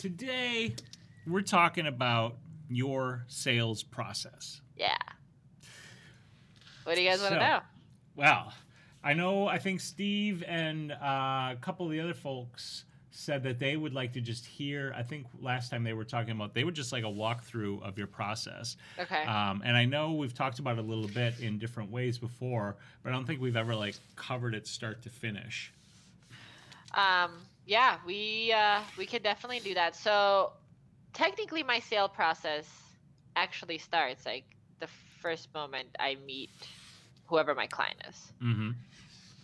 today we're talking about your sales process. Yeah. What do you guys want to know? Well, I know. I think Steve and uh, a couple of the other folks said that they would like to just hear. I think last time they were talking about they would just like a walkthrough of your process. Okay. Um, and I know we've talked about it a little bit in different ways before, but I don't think we've ever like covered it start to finish. Um, yeah, we uh, we could definitely do that. So technically, my sale process actually starts like the first moment I meet whoever my client is. Mm-hmm.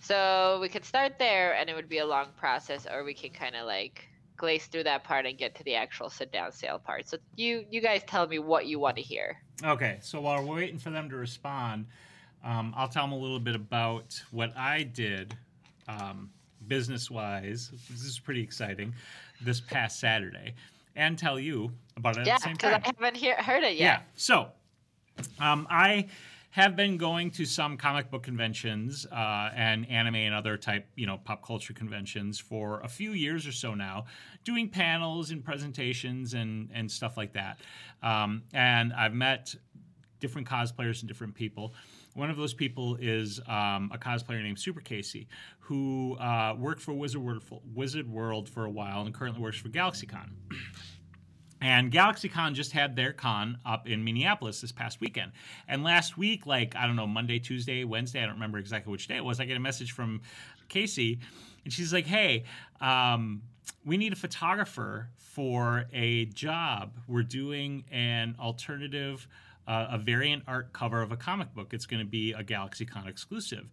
So we could start there, and it would be a long process, or we can kind of like glaze through that part and get to the actual sit down sale part. So you you guys tell me what you want to hear. Okay, so while we're waiting for them to respond, um, I'll tell them a little bit about what I did um, business wise. This is pretty exciting this past Saturday, and tell you about it at yeah, the same because. I haven't hear, heard it yet. Yeah. So, um, I have been going to some comic book conventions uh, and anime and other type, you know, pop culture conventions for a few years or so now, doing panels and presentations and and stuff like that. Um, and I've met different cosplayers and different people. One of those people is um, a cosplayer named Super Casey, who uh, worked for Wizard World, for Wizard World for a while and currently works for GalaxyCon. And GalaxyCon just had their con up in Minneapolis this past weekend. And last week, like, I don't know, Monday, Tuesday, Wednesday, I don't remember exactly which day it was, I get a message from Casey, and she's like, hey, um, we need a photographer for a job. We're doing an alternative, uh, a variant art cover of a comic book. It's going to be a GalaxyCon exclusive.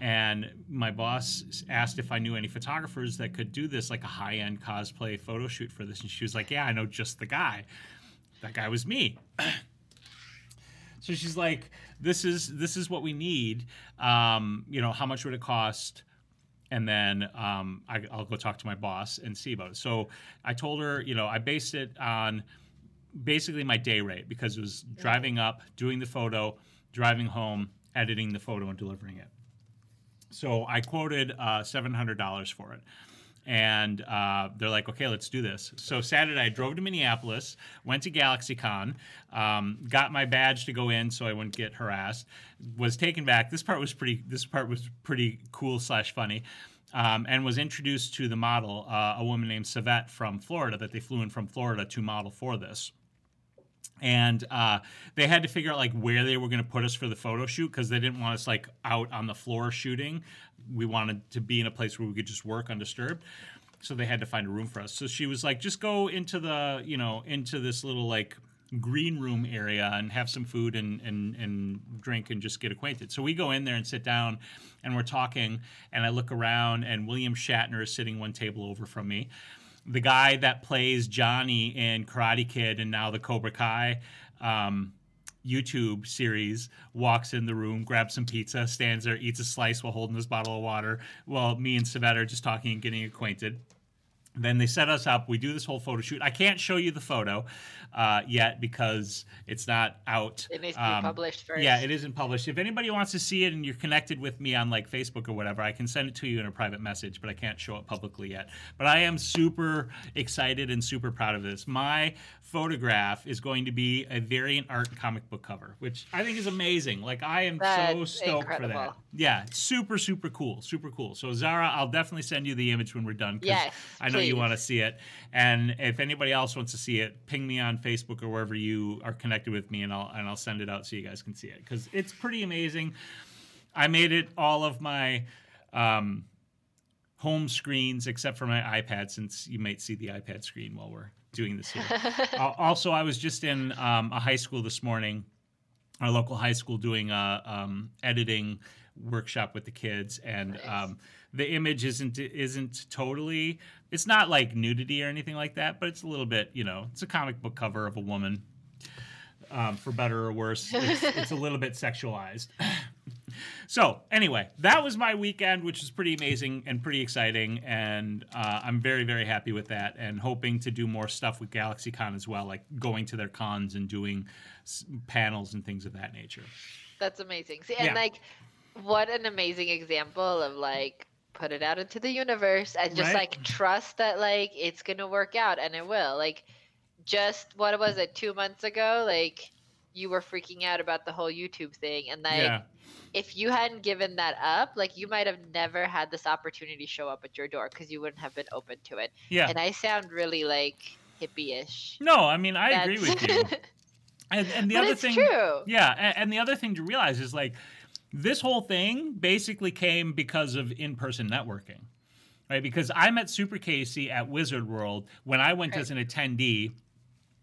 And my boss asked if I knew any photographers that could do this, like a high end cosplay photo shoot for this. And she was like, Yeah, I know just the guy. That guy was me. so she's like, This is this is what we need. Um, you know, how much would it cost? and then um, I, I'll go talk to my boss and see about it. So I told her, you know, I based it on basically my day rate because it was driving up, doing the photo, driving home, editing the photo, and delivering it. So I quoted uh, $700 for it. And uh, they're like, okay, let's do this. So Saturday, I drove to Minneapolis, went to GalaxyCon, um, got my badge to go in so I wouldn't get harassed. Was taken back. This part was pretty. This part was pretty cool slash funny. Um, and was introduced to the model, uh, a woman named Savette from Florida, that they flew in from Florida to model for this and uh, they had to figure out like where they were going to put us for the photo shoot because they didn't want us like out on the floor shooting. We wanted to be in a place where we could just work undisturbed. So they had to find a room for us. So she was like, just go into the you know into this little like green room area and have some food and, and, and drink and just get acquainted. So we go in there and sit down and we're talking and I look around and William Shatner is sitting one table over from me the guy that plays Johnny in Karate Kid and now the Cobra Kai um, YouTube series walks in the room, grabs some pizza, stands there, eats a slice while holding his bottle of water, while me and Savette are just talking and getting acquainted. Then they set us up. We do this whole photo shoot. I can't show you the photo uh, yet because it's not out. It needs to be Um, published first. Yeah, it isn't published. If anybody wants to see it and you're connected with me on like Facebook or whatever, I can send it to you in a private message, but I can't show it publicly yet. But I am super excited and super proud of this. My photograph is going to be a variant art comic book cover, which I think is amazing. Like I am so That's stoked for that. incredible. Yeah, super super cool, super cool. So Zara, I'll definitely send you the image when we're done. Yes, I know you want to see it. And if anybody else wants to see it, ping me on Facebook or wherever you are connected with me, and I'll and I'll send it out so you guys can see it because it's pretty amazing. I made it all of my um, home screens except for my iPad, since you might see the iPad screen while we're doing this here. Al- also, I was just in um, a high school this morning, our local high school, doing a um, editing workshop with the kids, and Nice. The image isn't isn't totally. It's not like nudity or anything like that, but it's a little bit. You know, it's a comic book cover of a woman. Um, for better or worse, it's, it's a little bit sexualized. So anyway, that was my weekend, which was pretty amazing and pretty exciting, and uh, I'm very very happy with that, and hoping to do more stuff with GalaxyCon as well, like going to their cons and doing s- panels and things of that nature. That's amazing. See, and Yeah. like, what an amazing example of like put it out into the universe and just Right. like trust that like it's gonna work out and it will. Like just what was it, two months ago? Like you were freaking out about the whole YouTube thing and like yeah. if you hadn't given that up, like you might have never had this opportunity show up at your door because you wouldn't have been open to it. Yeah. And I sound really like hippie-ish. No, I mean I agree with you. And, and the but other it's thing, true. yeah, and, and the other thing to realize is like this whole thing basically came because of in-person networking, right? Because I met Super Casey at Wizard World when I went Right. as an attendee.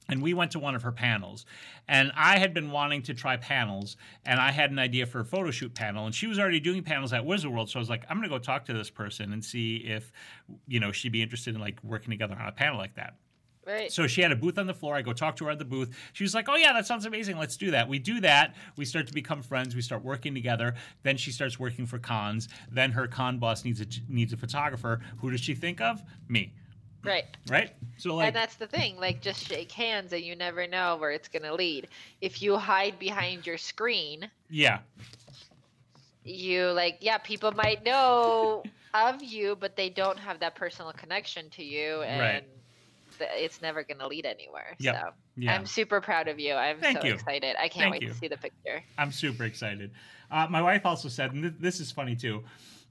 And we went to one of her panels, and I had been wanting to try panels, and I had an idea for a photo shoot panel, and she was already doing panels at Wizard World, so I was like, I'm gonna go talk to this person and see if, you know, she'd be interested in like working together on a panel like that. Right. So she had a booth on the floor. I go talk to her at the booth. She was like, "Oh yeah, that sounds amazing. Let's do that." We do that. We start to become friends. We start working together. Then she starts working for cons. Then her con boss needs a needs a photographer. Who does she think of? Me, right. right? So like, and that's the thing like just shake hands and you never know where it's going to lead if you hide behind your screen yeah, you like yeah people might know of you but they don't have that personal connection to you and Right. It's never going to lead anywhere Yep. so yeah. i'm super proud of you i'm Thank so you. excited i can't Thank wait you. to see the picture I'm super excited. Uh, my wife also said, and th- this is funny too.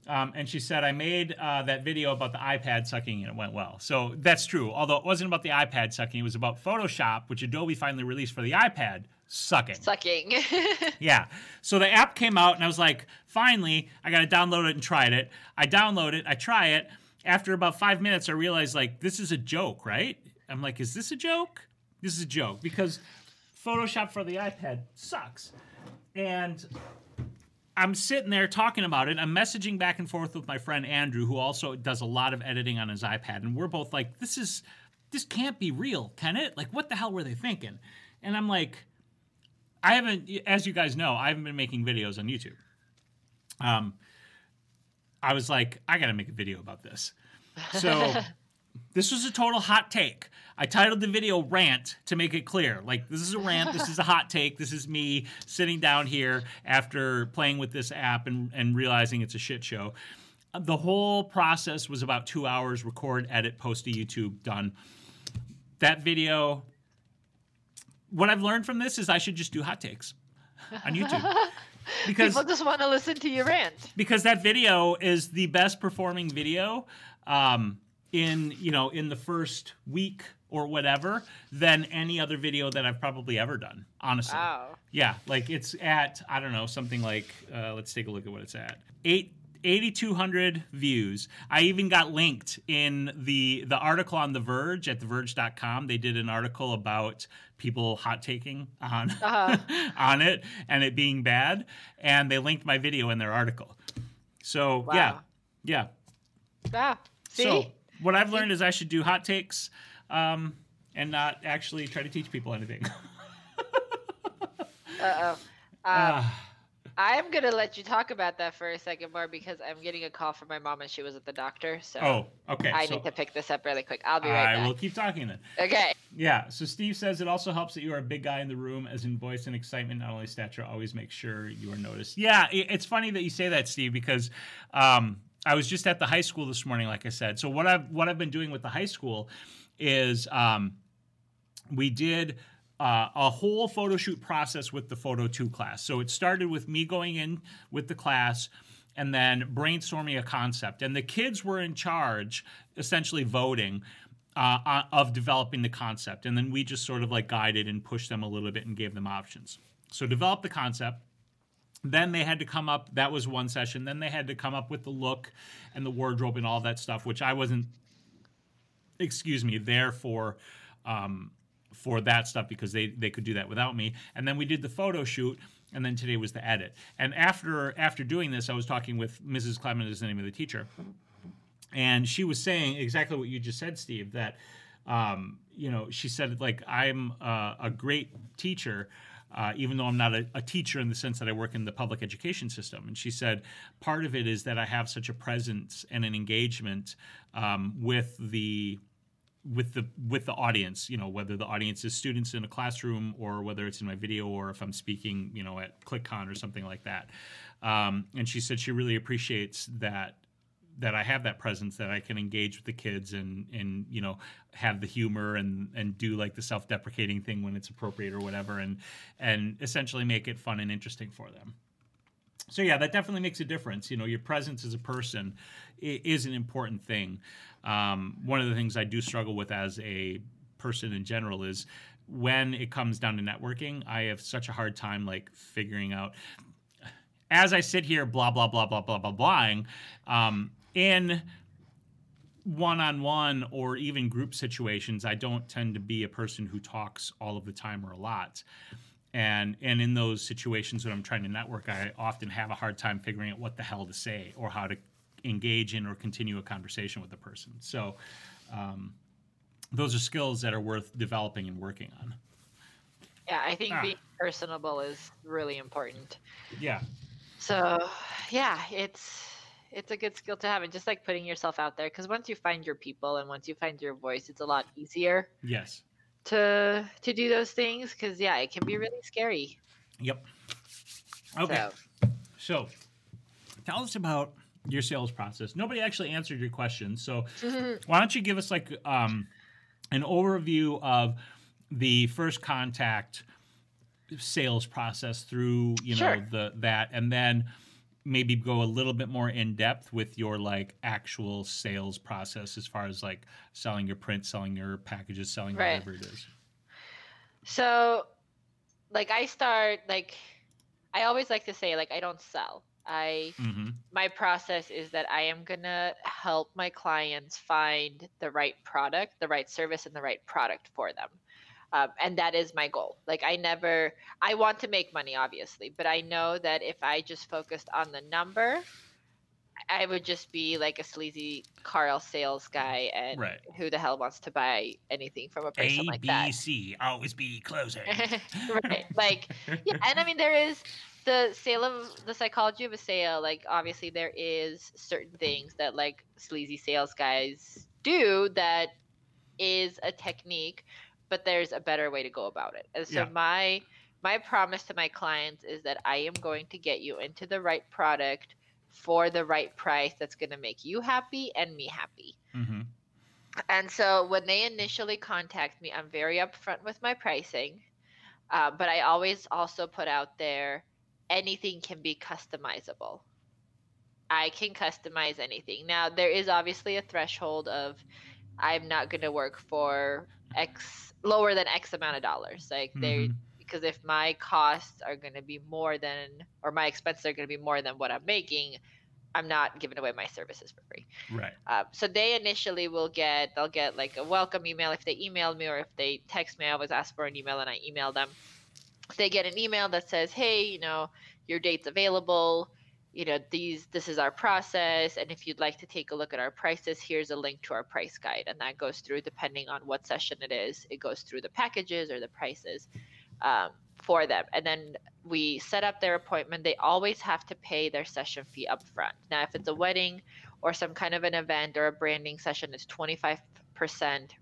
Um, and she said, I made uh, that video about the iPad sucking and it went well. So that's true. Although it wasn't about the iPad sucking, it was about Photoshop, which Adobe finally released for the iPad, sucking. sucking Yeah. So the app came out, and I was like, finally, I got to download it and try it. I download it, I try it. After about five minutes, I realized, like, this is a joke, right? I'm like, is this a joke? This is a joke because Photoshop for the iPad sucks. And I'm sitting there talking about it. I'm messaging back and forth with my friend Andrew, who also does a lot of editing on his iPad, and we're both like, "This is, this can't be real, can it? Like, what the hell were they thinking?" And I'm like, I haven't, as you guys know, I haven't been making videos on YouTube. Um, I was like, I got to make a video about this. So this was a total hot take. I titled the video Rant to make it clear. Like, this is a rant. This is a hot take. This is me sitting down here after playing with this app and, and realizing it's a shit show. The whole process was about two hours record, edit, post to YouTube, done. That video, what I've learned from this is I should just do hot takes on YouTube. Because people just want to listen to you rant because that video is the best performing video um, in you know in the first week or whatever than any other video that I've probably ever done. Honestly, wow yeah, like it's at I don't know something like uh, let's take a look at what it's at eight. 8200 views. I even got linked in the the article on the verge at theverge.com they did an article about people hot taking on Uh-huh. on it and it being bad and they linked my video in their article. So Wow. yeah. Yeah. See so what i've learned is i should do hot takes um, and not actually try to teach people anything. Uh-oh. Um, Ah, I'm gonna let you talk about that for a second more because I'm getting a call from my mom and she was at the doctor. So oh okay I so need to pick this up really quick. I'll be right i back. I will keep talking then Okay. Yeah. So Steve says it also helps that you are a big guy in the room, as in voice and excitement, not only stature. Always make sure you are noticed. Yeah, it's funny that you say that, Steve, because um, I was just at the high school this morning, like I said. So what I've what I've been doing with the high school is um, we did. Uh, a whole photo shoot process with the photo 2 class. So it started with me going in with the class and then brainstorming a concept. And the kids were in charge, essentially voting uh, of developing the concept. And then we just sort of like guided and pushed them a little bit and gave them options. So develop the concept. Then they had to come up. That was one session. Then they had to come up with the look and the wardrobe and all that stuff, which I wasn't, excuse me, there for. Um, for that stuff because they they could do that without me. And then we did the photo shoot, and then today was the edit. And after after doing this, I was talking with Mrs. Clement, is the name of the teacher, and she was saying exactly what you just said, Steve. That um, you know, she said like I'm uh, a great teacher. Uh, even though I'm not a, a teacher in the sense that I work in the public education system. And she said, part of it is that I have such a presence and an engagement um, with the with the with the audience you know whether the audience is students in a classroom or whether it's in my video or if i'm speaking you know at clickcon or something like that um, and she said she really appreciates that that I have that presence that I can engage with the kids and and you know have the humor and and do like the self-deprecating thing when it's appropriate or whatever and and essentially make it fun and interesting for them. So yeah, that definitely makes a difference. You know, your presence as a person is an important thing. Um, one of the things I do struggle with as a person in general is when it comes down to networking, I have such a hard time like figuring out as I sit here, blah blah blah blah blah blah blahing, um, in one-on-one or even group situations, I don't tend to be a person who talks all of the time or a lot. And and in those situations when I'm trying to network, I often have a hard time figuring out what the hell to say or how to engage in or continue a conversation with the person. So um, those are skills that are worth developing and working on. Yeah, I think ah. being personable is really important. Yeah. So, yeah, it's it's a good skill to have and just like putting yourself out there because once you find your people and once you find your voice it's a lot easier yes to to do those things because yeah it can be really scary yep okay so. so tell us about your sales process. Nobody actually answered your question. So why don't you give us like um, an overview of the first contact sales process through you know sure. the that and then maybe go a little bit more in depth with your like actual sales process as far as like selling your print selling your packages selling right. whatever it is. So like i start like i always like to say like i don't sell i mm-hmm. my process is that i am gonna help my clients find the right product the right service and the right product for them um, and that is my goal like i never i want to make money obviously but i know that if i just focused on the number i would just be like a sleazy carl sales guy and right. who the hell wants to buy anything from a person a, like B, that c always be closing right like yeah and i mean there is the sale of the psychology of a sale like obviously there is certain things that like sleazy sales guys do that is a technique but there's a better way to go about it. And so yeah. my my promise to my clients is that I am going to get you into the right product for the right price that's going to make you happy and me happy. Mm-hmm. And so when they initially contact me, I'm very upfront with my pricing, uh, but I always also put out there anything can be customizable. I can customize anything. Now, there is obviously a threshold of I'm not going to work for X lower than X amount of dollars. Like they mm-hmm. Because if my costs are going to be more than or my expenses are going to be more than what I'm making, I'm not giving away my services for free. Right. Um, so they initially will get they'll get like a welcome email if they email me or if they text me. I always ask for an email and I email them. They get an email that says, "Hey, you know, your date's available you know these this is our process and if you'd like to take a look at our prices here's a link to our price guide and that goes through depending on what session it is it goes through the packages or the prices um, for them. And then we set up their appointment. They always have to pay their session fee up front now if it's a wedding or some kind of an event or a branding session it's 25%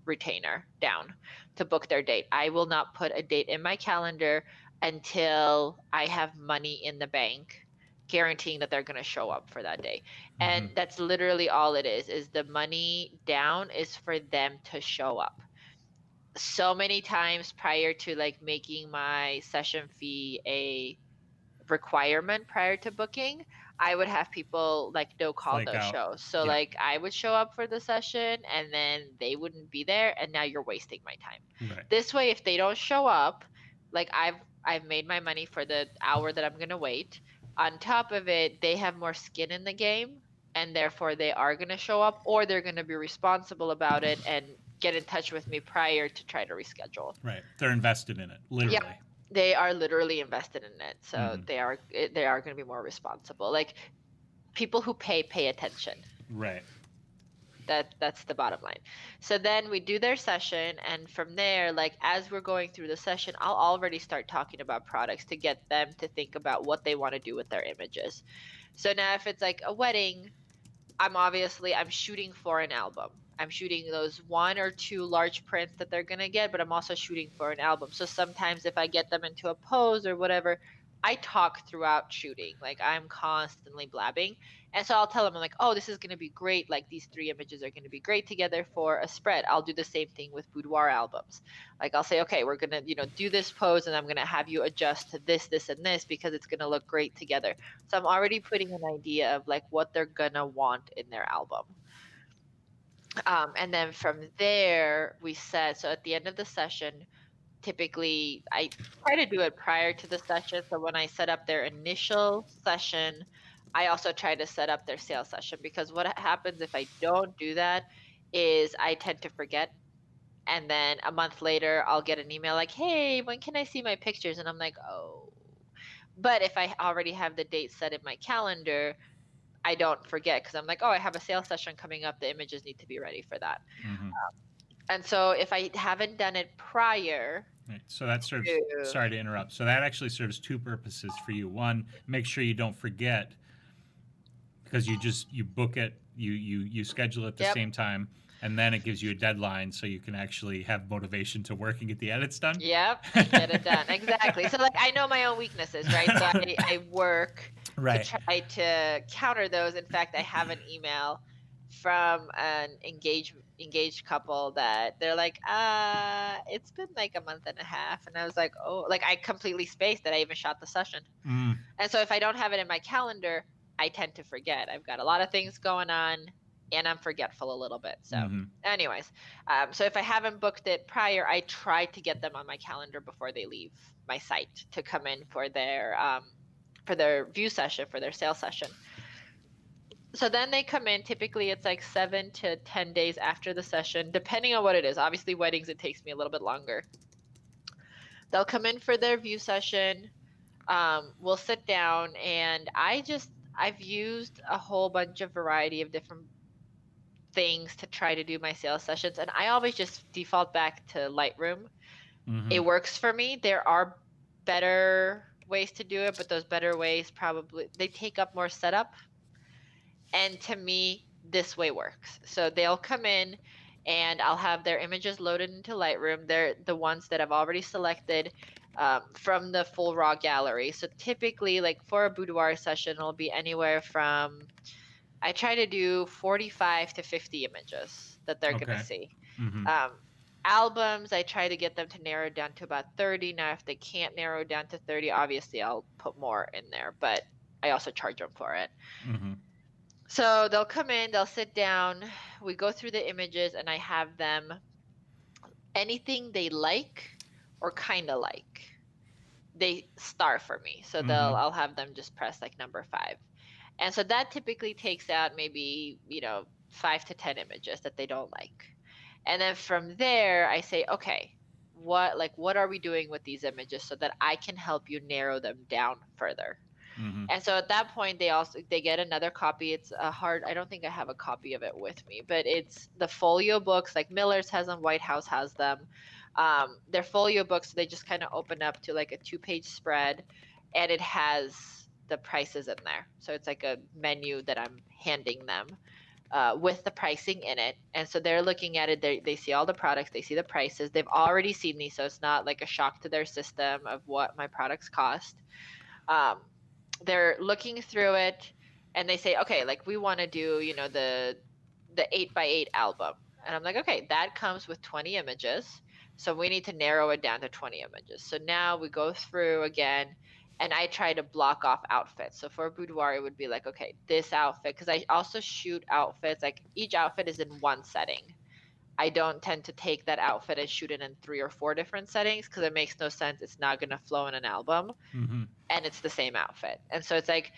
retainer down to book their date. I will not put a date in my calendar until i have money in the bank guaranteeing that they're going to show up for that day. And mm-hmm. that's literally all it is is the money down is for them to show up so many times prior to like making my session fee a requirement prior to booking i would have people like no call like no out. show so yeah. like i would show up for the session and then they wouldn't be there and now you're wasting my time right. this way if they don't show up like i've i've made my money for the hour that i'm going to wait on top of it, they have more skin in the game and therefore they are going to show up or they're going to be responsible about it and get in touch with me prior to try to reschedule. Right. They're invested in it, literally. Yeah, they are literally invested in it. So mm. they are they are going to be more responsible. Like people who pay pay attention. Right that that's the bottom line so then we do their session and from there like as we're going through the session i'll already start talking about products to get them to think about what they want to do with their images so now if it's like a wedding i'm obviously i'm shooting for an album i'm shooting those one or two large prints that they're going to get but i'm also shooting for an album so sometimes if i get them into a pose or whatever I talk throughout shooting. Like I'm constantly blabbing. And so I'll tell them, I'm like, oh, this is going to be great. Like these three images are going to be great together for a spread. I'll do the same thing with boudoir albums. Like I'll say, okay, we're going to, you know, do this pose and I'm going to have you adjust to this, this, and this because it's going to look great together. So I'm already putting an idea of like what they're going to want in their album. Um, and then from there, we set, so at the end of the session, typically I try to do it prior to the session. So when I set up their initial session, I also try to set up their sales session because what happens if I don't do that is I tend to forget. And then a month later, I'll get an email like, hey, when can I see my pictures? And I'm like, oh. But if I already have the date set in my calendar, I don't forget because I'm like, oh, I have a sales session coming up. The images need to be ready for that. Mm-hmm. Um, and so if I haven't done it prior, Right. So that serves. To... Sorry to interrupt. So that actually serves two purposes for you. One, make sure you don't forget because you just you book it, you you you schedule it at the yep. same time, and then it gives you a deadline so you can actually have motivation to work and get the edits done. Yep, get it done exactly. So like I know my own weaknesses, right? So I, I work right. to try to counter those. In fact, I have an email from an engaged engaged couple that they're like, uh, it's been like a month and a half, and I was like, oh, like I completely spaced that I even shot the session, mm. and so if I don't have it in my calendar, I tend to forget. I've got a lot of things going on, and I'm forgetful a little bit. So, mm-hmm. anyways, um, so if I haven't booked it prior, I try to get them on my calendar before they leave my site to come in for their um, for their view session for their sales session so then they come in typically it's like seven to ten days after the session depending on what it is obviously weddings it takes me a little bit longer they'll come in for their view session um, we'll sit down and i just i've used a whole bunch of variety of different things to try to do my sales sessions and i always just default back to lightroom mm-hmm. it works for me there are better ways to do it but those better ways probably they take up more setup and to me, this way works. So they'll come in and I'll have their images loaded into Lightroom. They're the ones that I've already selected um, from the full raw gallery. So typically, like for a boudoir session, it'll be anywhere from I try to do 45 to 50 images that they're okay. going to see. Mm-hmm. Um, albums, I try to get them to narrow down to about 30. Now, if they can't narrow down to 30, obviously I'll put more in there, but I also charge them for it. Mm-hmm. So they'll come in, they'll sit down, we go through the images, and I have them anything they like or kind of like. They star for me. So they'll mm-hmm. I'll have them just press like number five. And so that typically takes out maybe, you know, five to ten images that they don't like. And then from there I say, okay, what like what are we doing with these images so that I can help you narrow them down further. Mm-hmm. And so at that point, they also they get another copy. It's a hard. I don't think I have a copy of it with me, but it's the folio books. Like Miller's has them, White House has them. Um, they're folio books. So they just kind of open up to like a two-page spread, and it has the prices in there. So it's like a menu that I'm handing them. Uh, with the pricing in it. And so they're looking at it, they, they see all the products, they see the prices. They've already seen these, so it's not like a shock to their system of what my products cost. Um, they're looking through it and they say, okay, like we want to do, you know, the the eight by eight album. And I'm like, okay, that comes with 20 images. So we need to narrow it down to 20 images. So now we go through again and I try to block off outfits. So for a boudoir, it would be like, okay, this outfit, because I also shoot outfits, like each outfit is in one setting. I don't tend to take that outfit and shoot it in three or four different settings because it makes no sense. It's not going to flow in an album, mm-hmm. and it's the same outfit. And so it's like,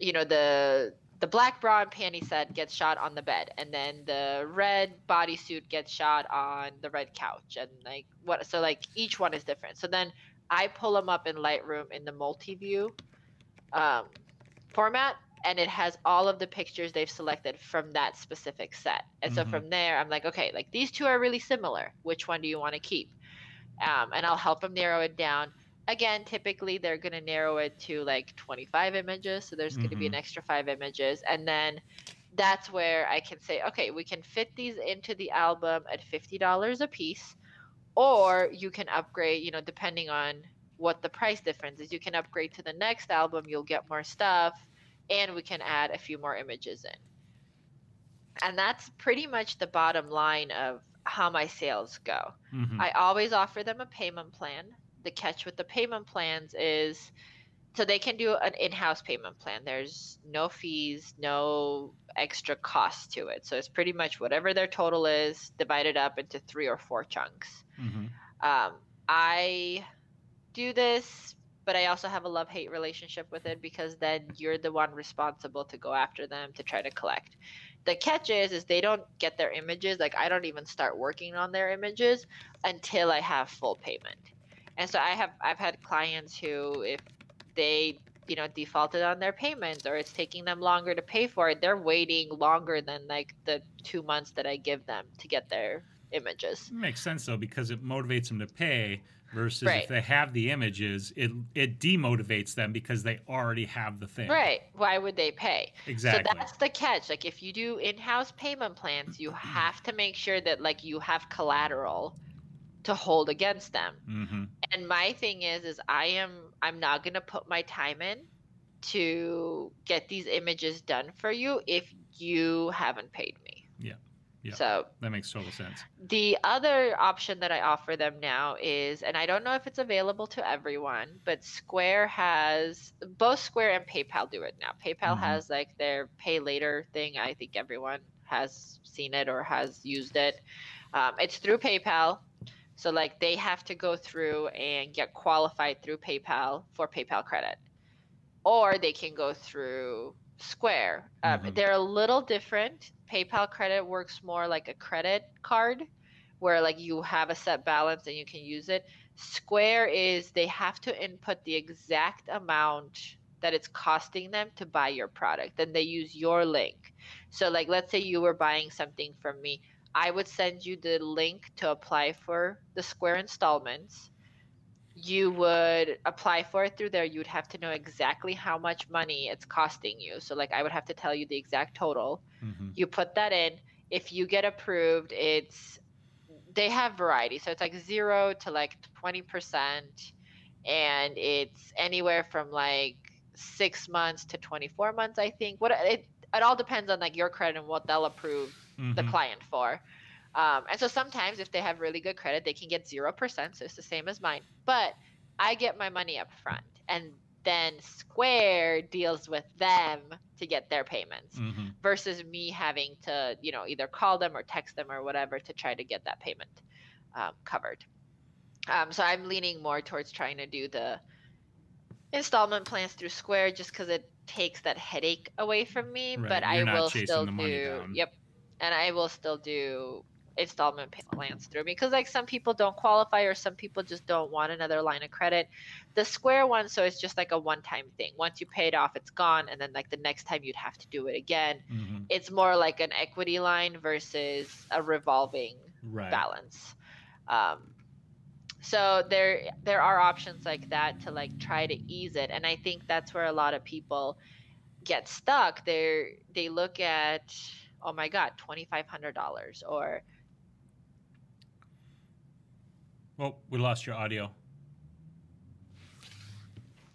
you know, the the black bra and panty set gets shot on the bed, and then the red bodysuit gets shot on the red couch, and like what? So like each one is different. So then I pull them up in Lightroom in the multi-view um, format, and it has all of the pictures they've selected from that specific set. And mm-hmm. so from there, I'm like, okay, like these two are really similar. Which one do you want to keep? Um, and I'll help them narrow it down. Again, typically they're going to narrow it to like 25 images. So there's mm-hmm. going to be an extra five images. And then that's where I can say, okay, we can fit these into the album at $50 a piece. Or you can upgrade, you know, depending on what the price difference is. You can upgrade to the next album, you'll get more stuff, and we can add a few more images in. And that's pretty much the bottom line of how my sales go. Mhm. I always offer them a payment plan. The catch with the payment plans is so they can do an in-house payment plan. There's no fees, no extra cost to it. So it's pretty much whatever their total is divided up into three or four chunks. Mhm. Um, I do this, but I also have a love-hate relationship with it because then you're the one responsible to go after them to try to collect. The catch is, is they don't get their images. Like I don't even start working on their images until I have full payment. And so I have I've had clients who if they you know defaulted on their payments or it's taking them longer to pay for it, they're waiting longer than like the two months that I give them to get their images. Makes sense though because it motivates them to pay versus Right. if they have the images, it it demotivates them because they already have the thing. Right. Why would they pay? Exactly. So that's the catch. Like if you do in-house payment plans, you have to make sure that like you have collateral to hold against them. hmm And my thing is is I am I'm not going to put my time in to get these images done for you if you haven't paid me. Yeah. Yeah. So That makes total sense. the other option that I offer them now is, and I don't know if it's available to everyone, but Square has both Square and PayPal do it now. PayPal Mhm. has like their pay later thing. I think everyone has seen it or has used it. Um, it's through PayPal. So like they have to go through and get qualified through PayPal for PayPal credit, or they can go through Square. Um, Mhm. They're a little different. PayPal credit works more like a credit card, where like you have a set balance and you can use it. Square is they have to input the exact amount that it's costing them to buy your product. Then they use your link. So like let's say you were buying something from me, I would send you the link to apply for the Square installments. You would apply for it through there. You would have to know exactly how much money it's costing you. So like I would have to tell you the exact total. hmm You put that in. If you get approved, it's they have variety. So it's like 0 to like 20% and it's anywhere from like 6 months to 24 months, I think. What it it all depends on like your credit and what they'll approve the Mhm. client for. Um, and so sometimes if they have really good credit, they can get 0%. So it's the same as mine. But I get my money up front. And then Square deals with them to get their payments Mhm. versus me having to, you know, either call them or text them or whatever to try to get that payment um, covered. Um, so I'm leaning more towards trying to do the installment plans through Square just because it takes that headache away from me. Right, But I you're not will still do, down. yep, and I will still do installment plans through me because like some people don't qualify or some people just don't want another line of credit the square one so it's just like a one time thing once you pay it off it's gone and then like the next time you'd have to do it again Mhm. it's more like an equity line versus a revolving Right. balance. Um, so there there are options like that to like try to ease it, and I think that's where a lot of people get stuck. They they look at oh my god twenty five hundred dollars or Well, we lost your audio.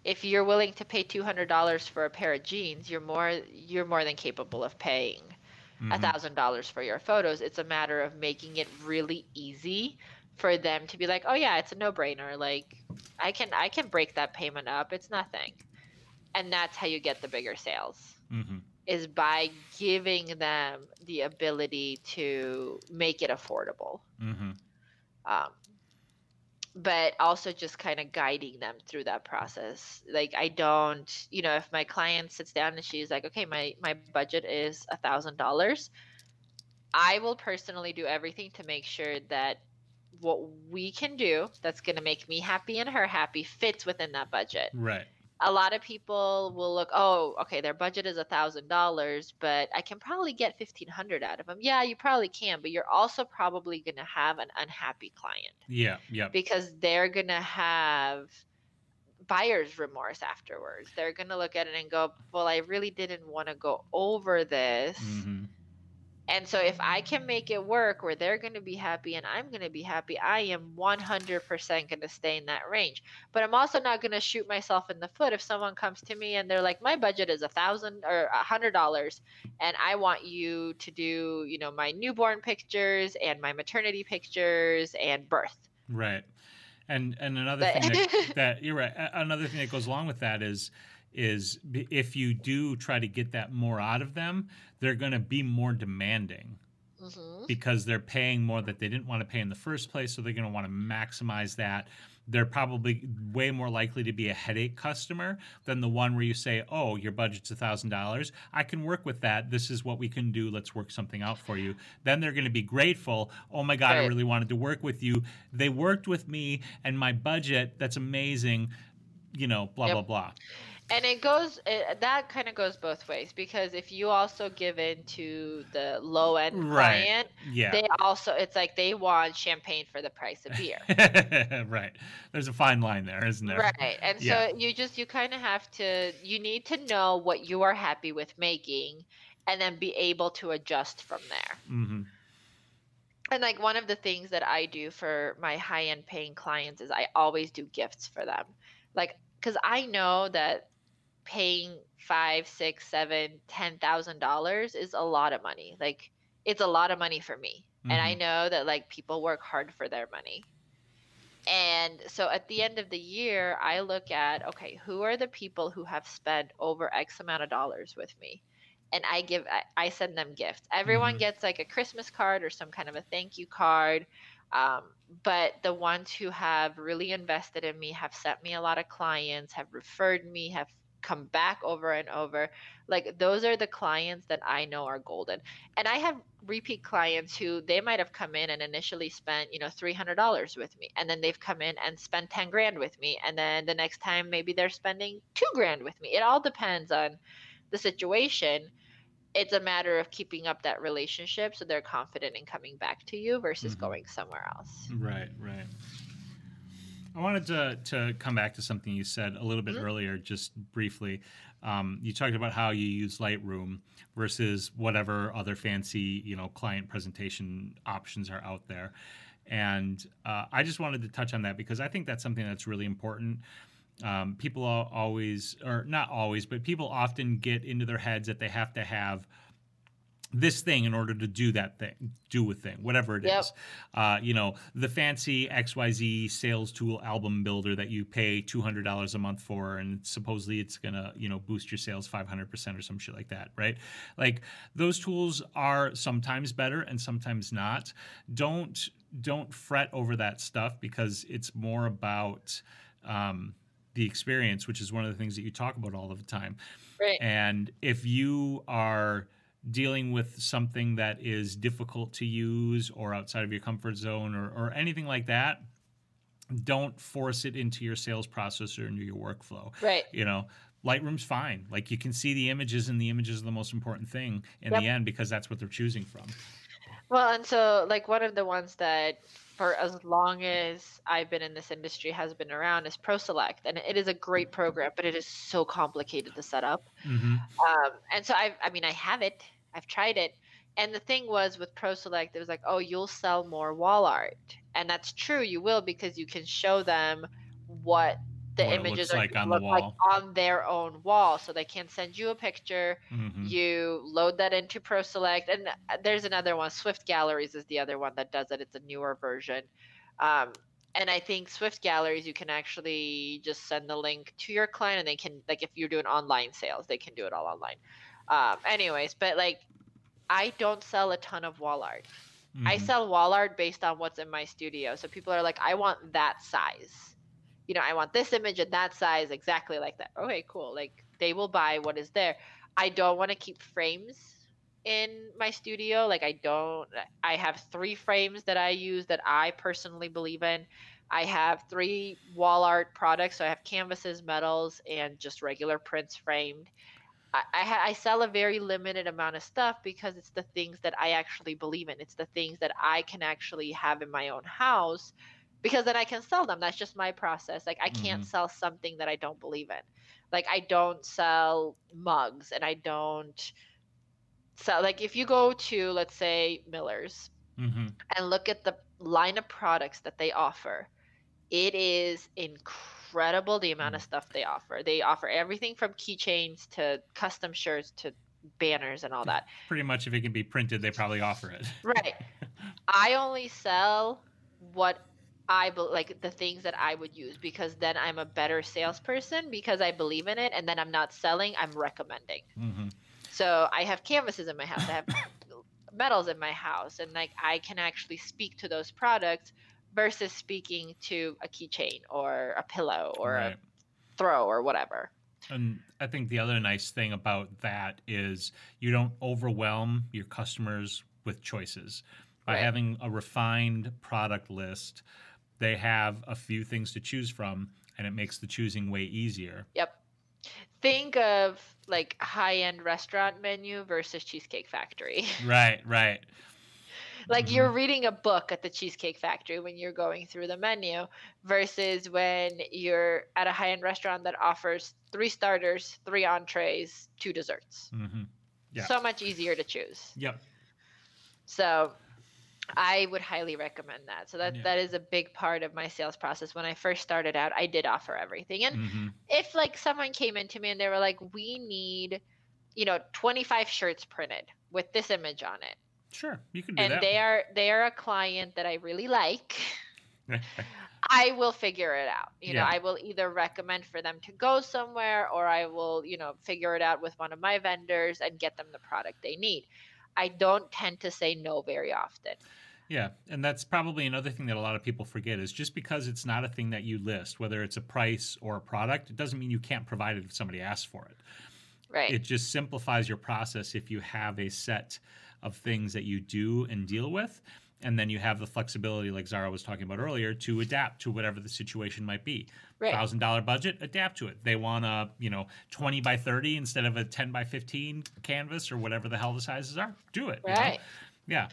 if you're willing to pay two hundred dollars for a pair of jeans, you're more you're more than capable of paying a Mhm. thousand dollars for your photos. It's a matter of making it really easy for them to be like, oh yeah, it's a no brainer. Like I can I can break that payment up. It's nothing. And that's how you get the bigger sales Mhm. Is by giving them the ability to make it affordable. Mhm. Um, but also just kind of guiding them through that process like i don't you know if my client sits down and she's like okay my my budget is a thousand dollars i will personally do everything to make sure that what we can do that's going to make me happy and her happy fits within that budget Right. A lot of people will look oh okay their budget is a thousand dollars but i can probably get 1500 out of them yeah you probably can but you're also probably going to have an unhappy client Yeah. yeah because they're going to have buyer's remorse afterwards they're going to look at it and go well i really didn't want to go over this Mhm. And so if I can make it work where they're going to be happy and I'm going to be happy, I am 100% going to stay in that range. But I'm also not going to shoot myself in the foot if someone comes to me and they're like, my budget is a thousand or a hundred dollars, and I want you to do, you know, my newborn pictures and my maternity pictures and birth. Right. And and another thing that, that you're right. Another thing that goes along with that is is if you do try to get that more out of them, they're going to be more demanding mm-hmm. because they're paying more that they didn't want to pay in the first place. So they're going to want to maximize that. They're probably way more likely to be a headache customer than the one where you say, "Oh, your budget's a thousand dollars. I can work with that. This is what we can do. Let's work something out for you." Then they're going to be grateful. Oh my God, right. I really wanted to work with you. They worked with me, and my budget. That's amazing. You know, blah yep. blah blah and it goes it, that kind of goes both ways because if you also give in to the low end right. client yeah. they also it's like they want champagne for the price of beer. Right. There's a fine line there isn't there? Right. And yeah. so you just you kind of have to you need to know what you are happy with making and then be able to adjust from there. Mm-hmm. and like one of the things that i do for my high end paying clients is i always do gifts for them. Like because i know that paying five, six, seven, ten thousand dollars is a lot of money. Like it's a lot of money for me. Mm-hmm. And I mm-hmm. know that like people work hard for their money. And so at the end of the year, I look at okay, who are the people who have spent over X amount of dollars with me? And I give I, I send them gifts. Everyone mm-hmm. gets like a Christmas card or some kind of a thank you card. Um, but the ones who have really invested in me have sent me a lot of clients, have referred me, have come back over and over like those are the clients that i know are golden. And i have repeat clients who they might have come in and initially spent you know $300 with me and then they've come in and spent 10 grand with me and then the next time maybe they're spending 2 grand with me. It all depends on the situation. It's a matter of keeping up that relationship so they're confident in coming back to you versus mm-hmm. going somewhere else. Right right I wanted to to come back to something you said a little bit mm-hmm. earlier, just briefly. Um, you talked about how you use Lightroom versus whatever other fancy, you know, client presentation options are out there, and uh, I just wanted to touch on that because I think that's something that's really important. Um, people always, or not always, but people often get into their heads that they have to have this thing in order to do that thing, do a thing, whatever it yep. is. Uh, you know, the fancy XYZ sales tool album builder that you pay $200 a month for, and supposedly it's going to, you know, boost your sales 500% or some shit like that, right? Like those tools are sometimes better and sometimes not. Don't, don't fret over that stuff because it's more about, um, the experience, which is one of the things that you talk about all of the time. Right. And if you are, dealing with something that is difficult to use or outside of your comfort zone or, or anything like that, don't force it into your sales process or into your workflow. Right. You know, Lightroom's fine. Like you can see the images, and the images are the most important thing in yep. the end because that's what they're choosing from. Well, and so like one of the ones that for as long as I've been in this industry has been around is ProSelect, and it is a great program, but it is so complicated to set up. Mm-hmm. Um, and so I, I mean, I have it, I've tried it, and the thing was with ProSelect, it was like, oh, you'll sell more wall art, and that's true, you will because you can show them what the what images are like on look like on their own wall. So they can send you a picture. Mm-hmm. You load that into ProSelect, and uh, there's another one. Swift Galleries is the other one that does it. It's a newer version. Um, and I think Swift Galleries, you can actually just send the link to your client, and they can like if you're doing online sales, they can do it all online. Um, anyways, but like I don't sell a ton of wall art. Mm-hmm. I sell wall art based on what's in my studio. So people are like, I want that size you know, I want this image and that size exactly like that. Okay, cool. Like they will buy what is there. I don't want to keep frames in my studio. Like I don't I have 3 frames that I use that I personally believe in. I have three wall art products. So I have canvases, metals, and just regular prints framed. I, I, sell a very limited amount of stuff because it's the things that I actually believe in. It's the things that I can actually have in my own house because then I can sell them. That's just my process. Like I can't mm-hmm. sell something that I don't believe in. Like I don't sell mugs and I don't sell like if you go to let's say Miller's Mm-hmm. and look at the line of products that they offer, it is incredible the amount of stuff they offer. They offer everything from keychains to custom shirts to banners and all that. Pretty much, if it can be printed, they probably offer it. Right. I only sell what I be- like the things that I would use because then I'm a better salesperson because I believe in it and then I'm not selling, I'm recommending. Mm-hmm. So I have canvases in my house. I have metals in my house and like I can actually speak to those products versus speaking to a keychain or a pillow or right. a throw or whatever. And I think the other nice thing about that is you don't overwhelm your customers with choices. By Right. having a refined product list, they have a few things to choose from, and it makes the choosing way easier. Yep. Think of like high-end restaurant menu versus Cheesecake Factory. Right, right. like Mhm. you're reading a book at the cheesecake factory when you're going through the menu versus when you're at a high-end restaurant that offers three starters three entrees two desserts hmm Yeah. so much easier to choose Yep. so i would highly recommend that so that Yeah. that is a big part of my sales process when i first started out i did offer everything and hmm if like someone came into me and they were like we need you know 25 shirts printed with this image on it Sure, you can do and that. they are they are a client that I really like, I will figure it out. You know, Yeah. I will either recommend for them to go somewhere or I will, you know, figure it out with one of my vendors and get them the product they need. I don't tend to say no very often. Yeah, and that's probably another thing that a lot of people forget is just because it's not a thing that you list, whether it's a price or a product, it doesn't mean you can't provide it if somebody asks for it. Right. It just simplifies your process if you have a set of things that you do and deal with, and then you have the flexibility, like Zara was talking about earlier, to adapt to whatever the situation might be. right. Thousand dollar budget, adapt to it. They want a you know twenty by thirty instead of a ten by fifteen canvas or whatever the hell the sizes are. Do it. you know? Right. Yeah.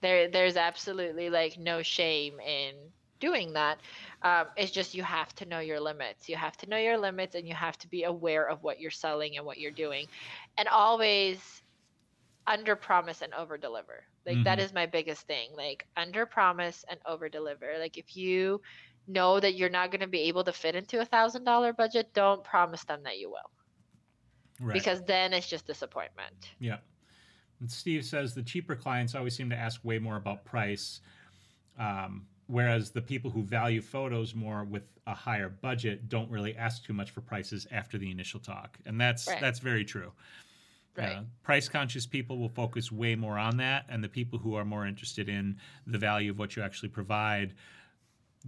There there's absolutely like no shame in doing that. Um, it's just you have to know your limits. You have to know your limits and you have to be aware of what you're selling and what you're doing. And always under promise and over deliver. Like that Mhm. is my biggest thing. Like under promise and over deliver. Like if you know that you're not going to be able to fit into a thousand dollar budget, don't promise them that you will Right. because then it's just disappointment. Yeah. And Steve says the cheaper clients always seem to ask way more about price, um, whereas the people who value photos more with a higher budget don't really ask too much for prices after the initial talk, and that's Right. that's very true. Right. Uh, price conscious people will focus way more on that, and the people who are more interested in the value of what you actually provide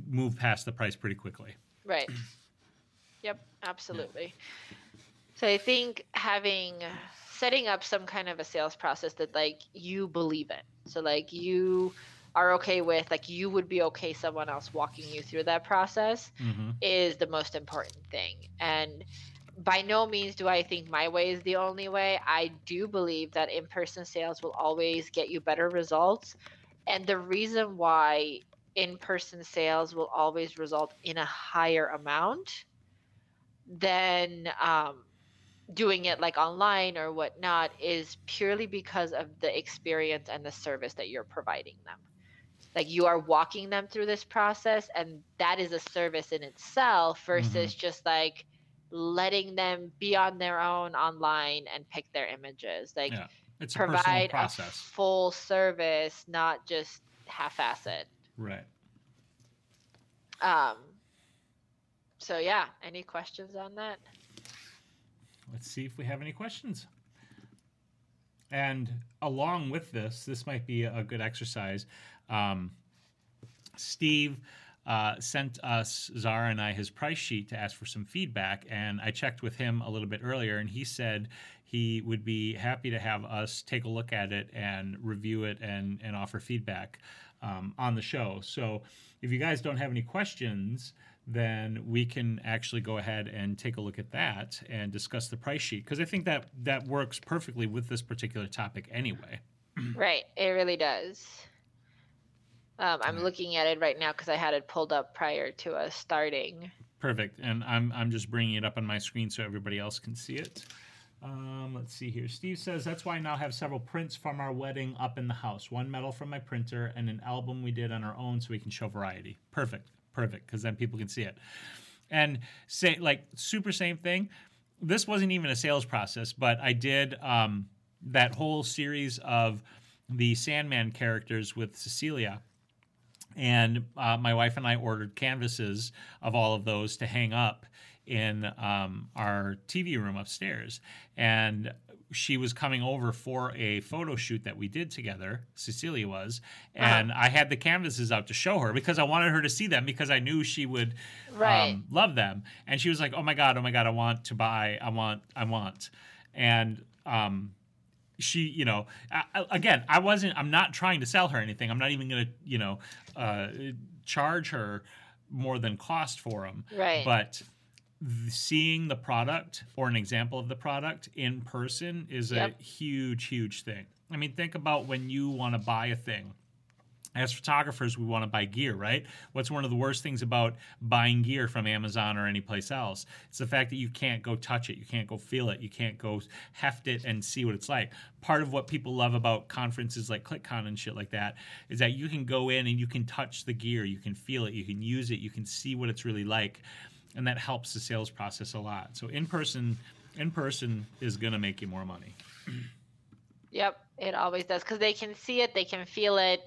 move past the price pretty quickly. Right. Yep, absolutely. So I think having setting up some kind of a sales process that like you believe in. So like you are okay with like you would be okay someone else walking you through that process hmm is the most important thing. And by no means do I think my way is the only way. I do believe that in person sales will always get you better results. And the reason why in person sales will always result in a higher amount than um, doing it like online or whatnot is purely because of the experience and the service that you're providing them like you are walking them through this process and that is a service in itself versus just like letting them be on their own online and pick their images like Yeah. It's a provide a process, full service not just half-ass it right? um so yeah any questions on that Let's see if we have any questions. And along with this, this might be a good exercise. Um, Steve uh, sent us, Zara and I, his price sheet to ask for some feedback. And I checked with him a little bit earlier, and he said he would be happy to have us take a look at it and review it and, and offer feedback um, on the show. So if you guys don't have any questions, then we can actually go ahead and take a look at that and discuss the price sheet because I think that that works perfectly with this particular topic anyway. right it really does um, i'm Yeah. looking at it right now because i had it pulled up prior to us starting Perfect. And I'm I'm just bringing it up on my screen so everybody else can see it. Um, let's see here. Steve says that's why I now have several prints from our wedding up in the house. One metal from my printer and an album we did on our own, so we can show variety. Perfect, perfect, because then people can see it. And say like super same thing. This wasn't even a sales process, but I did um, that whole series of the Sandman characters with Cecilia and uh, my wife and I ordered canvases of all of those to hang up in um, our TV room upstairs. And she was coming over for a photo shoot that we did together. Cecilia was, and uh-huh. I had the canvases out to show her because I wanted her to see them because I knew she would right. um, love them. And she was like, "Oh my god, oh my god, I want to buy, I want, I want," and um, she, you know, I, again, I wasn't, I'm not trying to sell her anything. I'm not even going to, you know, uh, charge her more than cost for them. Right. But seeing the product or an example of the product in person is yep. a huge, huge thing. I mean, think about when you want to buy a thing as photographers, we want to buy gear, right? What's one of the worst things about buying gear from Amazon or anyplace else? It's the fact that you can't go touch it, you can't go feel it, you can't go heft it and see what it's like. Part of what people love about conferences like ClickCon and shit like that is that you can go in and you can touch the gear, you can feel it, you can use it, you can see what it's really like, and that helps the sales process a lot. So in person, in person is going to make you more money. Yep, it always does because they can see it, they can feel it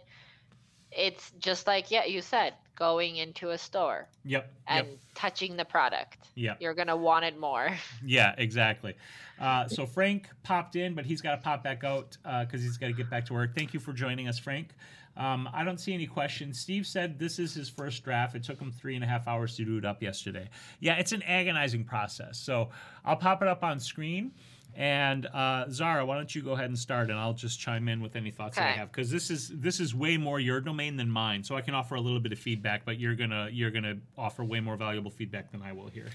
it's just like yeah you said going into a store yep and yep. touching the product yeah you're gonna want it more yeah exactly uh, so frank popped in but he's got to pop back out because uh, he's got to get back to work thank you for joining us frank um, I don't see any questions. Steve said this is his first draft. It took him three and a half hours to do it up yesterday. Yeah, it's an agonizing process. So I'll pop it up on screen. And uh, Zara, why don't you go ahead and start, and I'll just chime in with any thoughts okay. that I have because this is this is way more your domain than mine, so I can offer a little bit of feedback, but you're gonna you're gonna offer way more valuable feedback than I will here.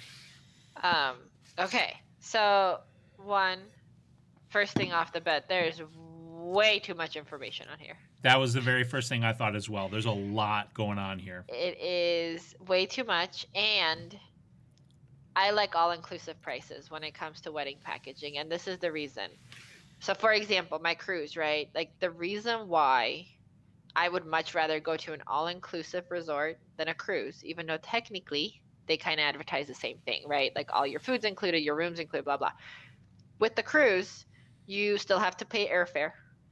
Um. Okay. So one, first thing off the bat, there's way too much information on here. That was the very first thing I thought as well. There's a lot going on here. It is way too much, and I like all inclusive prices when it comes to wedding packaging, and this is the reason. So, for example, my cruise, right? Like the reason why I would much rather go to an all inclusive resort than a cruise, even though technically they kind of advertise the same thing, right? Like all your food's included, your room's included, blah, blah. With the cruise, you still have to pay airfare,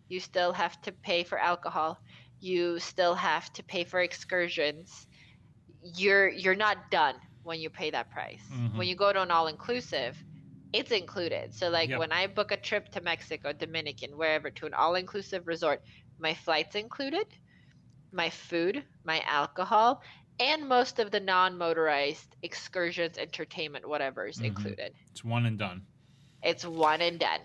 you still have to pay for alcohol, you still have to pay for excursions. You're you're not done when you pay that price. Mm-hmm. When you go to an all inclusive, it's included. So like yep. when I book a trip to Mexico, Dominican, wherever to an all inclusive resort, my flight's included, my food, my alcohol, and most of the non motorized excursions, entertainment, whatever is mm-hmm. included. It's one and done. It's one and done.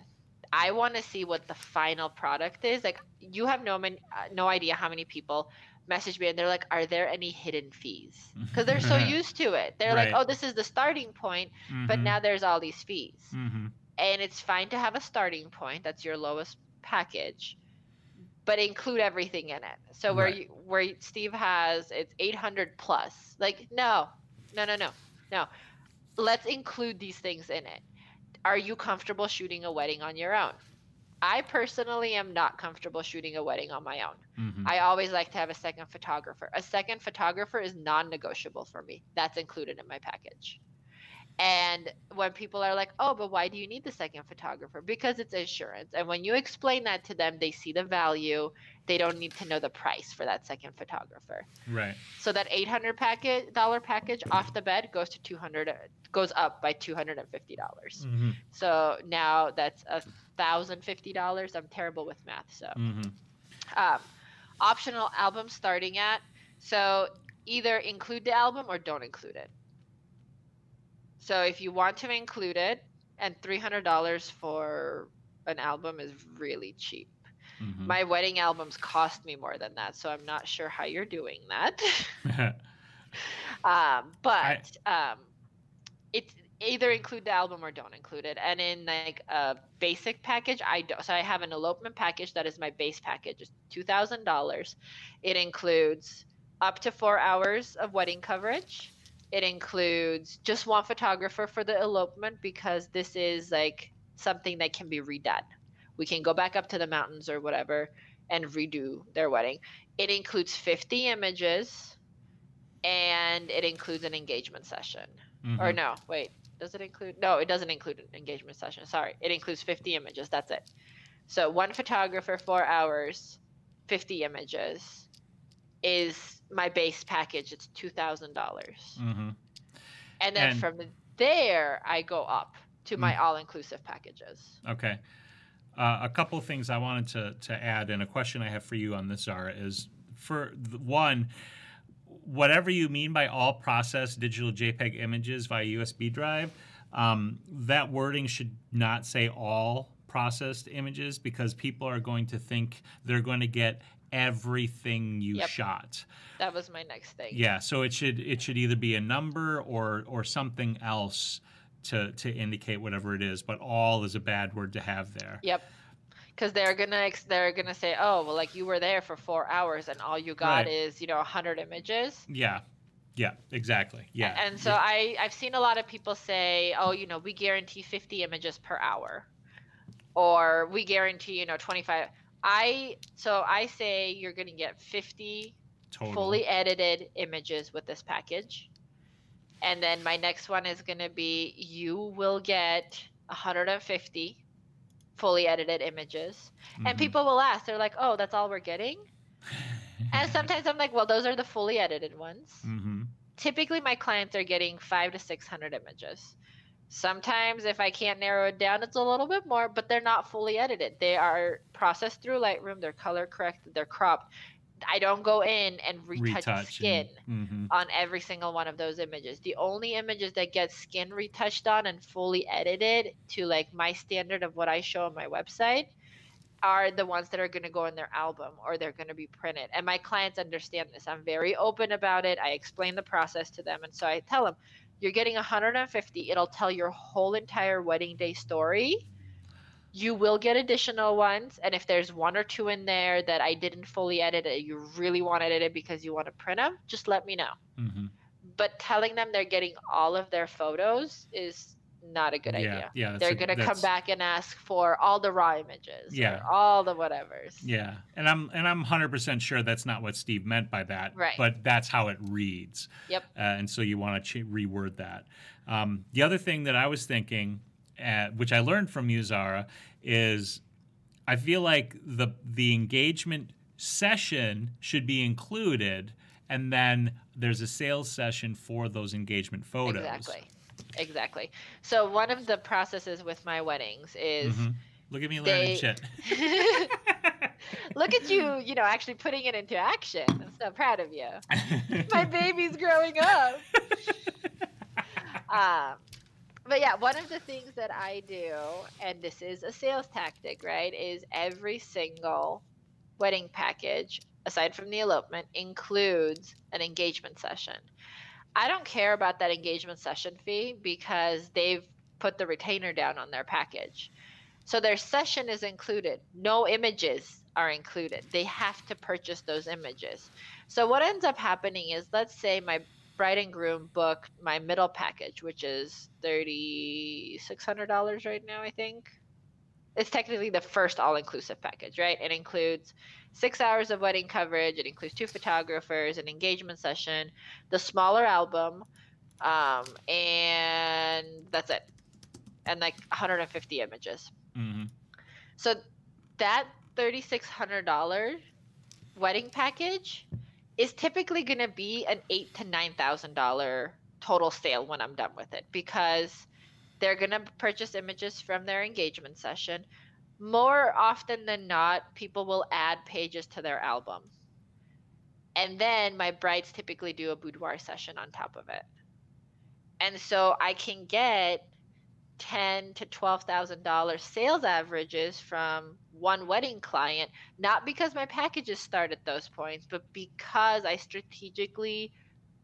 I want to see what the final product is. Like you have no man, uh, no idea how many people message me and they're like, "Are there any hidden fees?" Because they're so used to it. They're right. like, "Oh, this is the starting point, mm-hmm. but now there's all these fees." Mm-hmm. And it's fine to have a starting point. That's your lowest package, but include everything in it. So where right. you where Steve has it's 800 plus. Like, no, no, no, no, no. Let's include these things in it. Are you comfortable shooting a wedding on your own? I personally am not comfortable shooting a wedding on my own. Mm-hmm. I always like to have a second photographer. A second photographer is non negotiable for me. That's included in my package. And when people are like, oh, but why do you need the second photographer? Because it's insurance. And when you explain that to them, they see the value. They don't need to know the price for that second photographer. Right. So that eight hundred package dollar package off the bed goes to two hundred goes up by two hundred and fifty dollars. Mm-hmm. So now that's a thousand fifty dollars. I'm terrible with math, so. Mm-hmm. Um, optional album starting at so either include the album or don't include it. So if you want to include it, and $300 for an album is really cheap. Mm-hmm. My wedding albums cost me more than that, so I'm not sure how you're doing that. um, but I... um, it's either include the album or don't include it. And in like a basic package, I don't. So I have an elopement package that is my base package. It's two thousand dollars. It includes up to four hours of wedding coverage it includes just one photographer for the elopement because this is like something that can be redone. We can go back up to the mountains or whatever and redo their wedding. It includes 50 images and it includes an engagement session. Mhm. Or no, wait, does it include? No, it doesn't include an engagement session. Sorry, it includes 50 images. That's it. So one photographer, four hours, 50 images is my base package. It's $2,000. Mhm. And then And- from there, I go up to my all inclusive packages. Okay. Uh, a couple of things I wanted to, to add, and a question I have for you on this, Zara, is for the, one, whatever you mean by all processed digital JPEG images via USB drive, um, that wording should not say all processed images because people are going to think they're going to get everything you Yep. shot. That was my next thing. Yeah, so it should it should either be a number or or something else to to indicate whatever it is, but all is a bad word to have there. Yep. Because they're gonna ex- they're gonna say, oh, well, like you were there for four hours and all you got Right. is you know hundred images. Yeah. Yeah, exactly. Yeah. And so Yeah. I I've seen a lot of people say, oh, you know, we guarantee 50 images per hour, or we guarantee you know 25. I so I say you're gonna get 50 Total. fully edited images with this package. And then my next one is going to be you will get 150 fully edited images. And Mhm. people will ask, they're like, oh, that's all we're getting? And sometimes I'm like, well, those are the fully edited ones. Mhm. Typically, my clients are getting five to 600 images. Sometimes, if I can't narrow it down, it's a little bit more, but they're not fully edited. They are processed through Lightroom, they're color corrected, they're cropped. I don't go in and retouch, skin mhm. on every single one of those images. The only images that get skin retouched on and fully edited to like my standard of what I show on my website are the ones that are going to go in their album or they're going to be printed. And my clients understand this. I'm very open about it. I explain the process to them. And so I tell them, you're getting 150. It'll tell your whole entire wedding day story. You will get additional ones. And if there's one or two in there that I didn't fully edit, it, you really want to edit it because you want to print them, just let me know Mhm. but telling them they're getting all of their photos is not a good yeah, idea. Yeah. They're a- gonna come back and ask for all the raw images, Yeah. all the whatevers. Yeah, and I'm and I'm 100% sure that's not what Steve meant by that. Right. But that's how it reads. Yep. Uh, and so you want to ch- reword that. Um, the other thing that I was thinking, uh, which I learned from you, Zara, is I feel like the the engagement session should be included, and then there's a sales session for those engagement photos. Exactly. Exactly. So one of the processes with my weddings is Mhm. Look at me learning They- shit. look at you, you know, actually putting it into action. I'm so proud of you. My baby's growing up. um, but yeah, one of the things that I do, and this is a sales tactic, right, is every single wedding package, aside from the elopement, includes an engagement session. I don't care about that engagement session fee because they've put the retainer down on their package. So their session is included. No images are included. They have to purchase those images. So what ends up happening is let's say my bride and groom book my middle package, which is thirty six hundred dollars right now, I think. It's technically the first all inclusive package, right? It includes six hours of wedding coverage, it includes two photographers, an engagement session, the smaller album, um, and that's it. And like 150 images. Mhm. So that $3600 wedding package is typically going to be an 8 to $9,000 total sale when I'm done with it because they're going to purchase images from their engagement session. More often than not, people will add pages to their album. And then my brides typically do a boudoir session on top of it. And so I can get ten to twelve thousand dollars sales averages from one wedding client, not because my packages start at those points, but because I strategically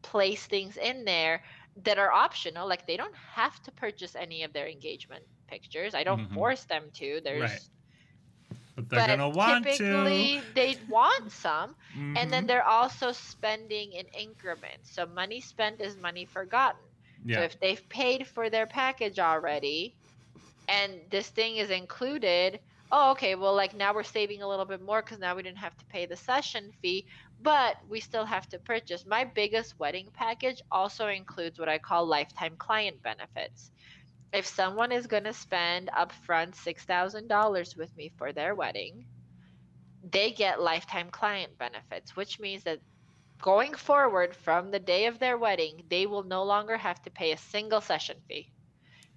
place things in there that are optional. Like they don't have to purchase any of their engagement pictures. I don't Mhm. force them to. There's Right. But they're but gonna want typically to. they want some and then Mhm. they're also spending in increments. So money spent is money forgotten. So if they've paid for their package already and this thing is included oh okay well like now we're saving a little bit more because now we didn't have to pay the session fee but we still have to purchase. My biggest wedding package also includes what i call lifetime client benefits. If someone is going to spend upfront $6000 with me for their wedding they get lifetime client benefits which means that going forward from the day of their wedding they will no longer have to pay a single session fee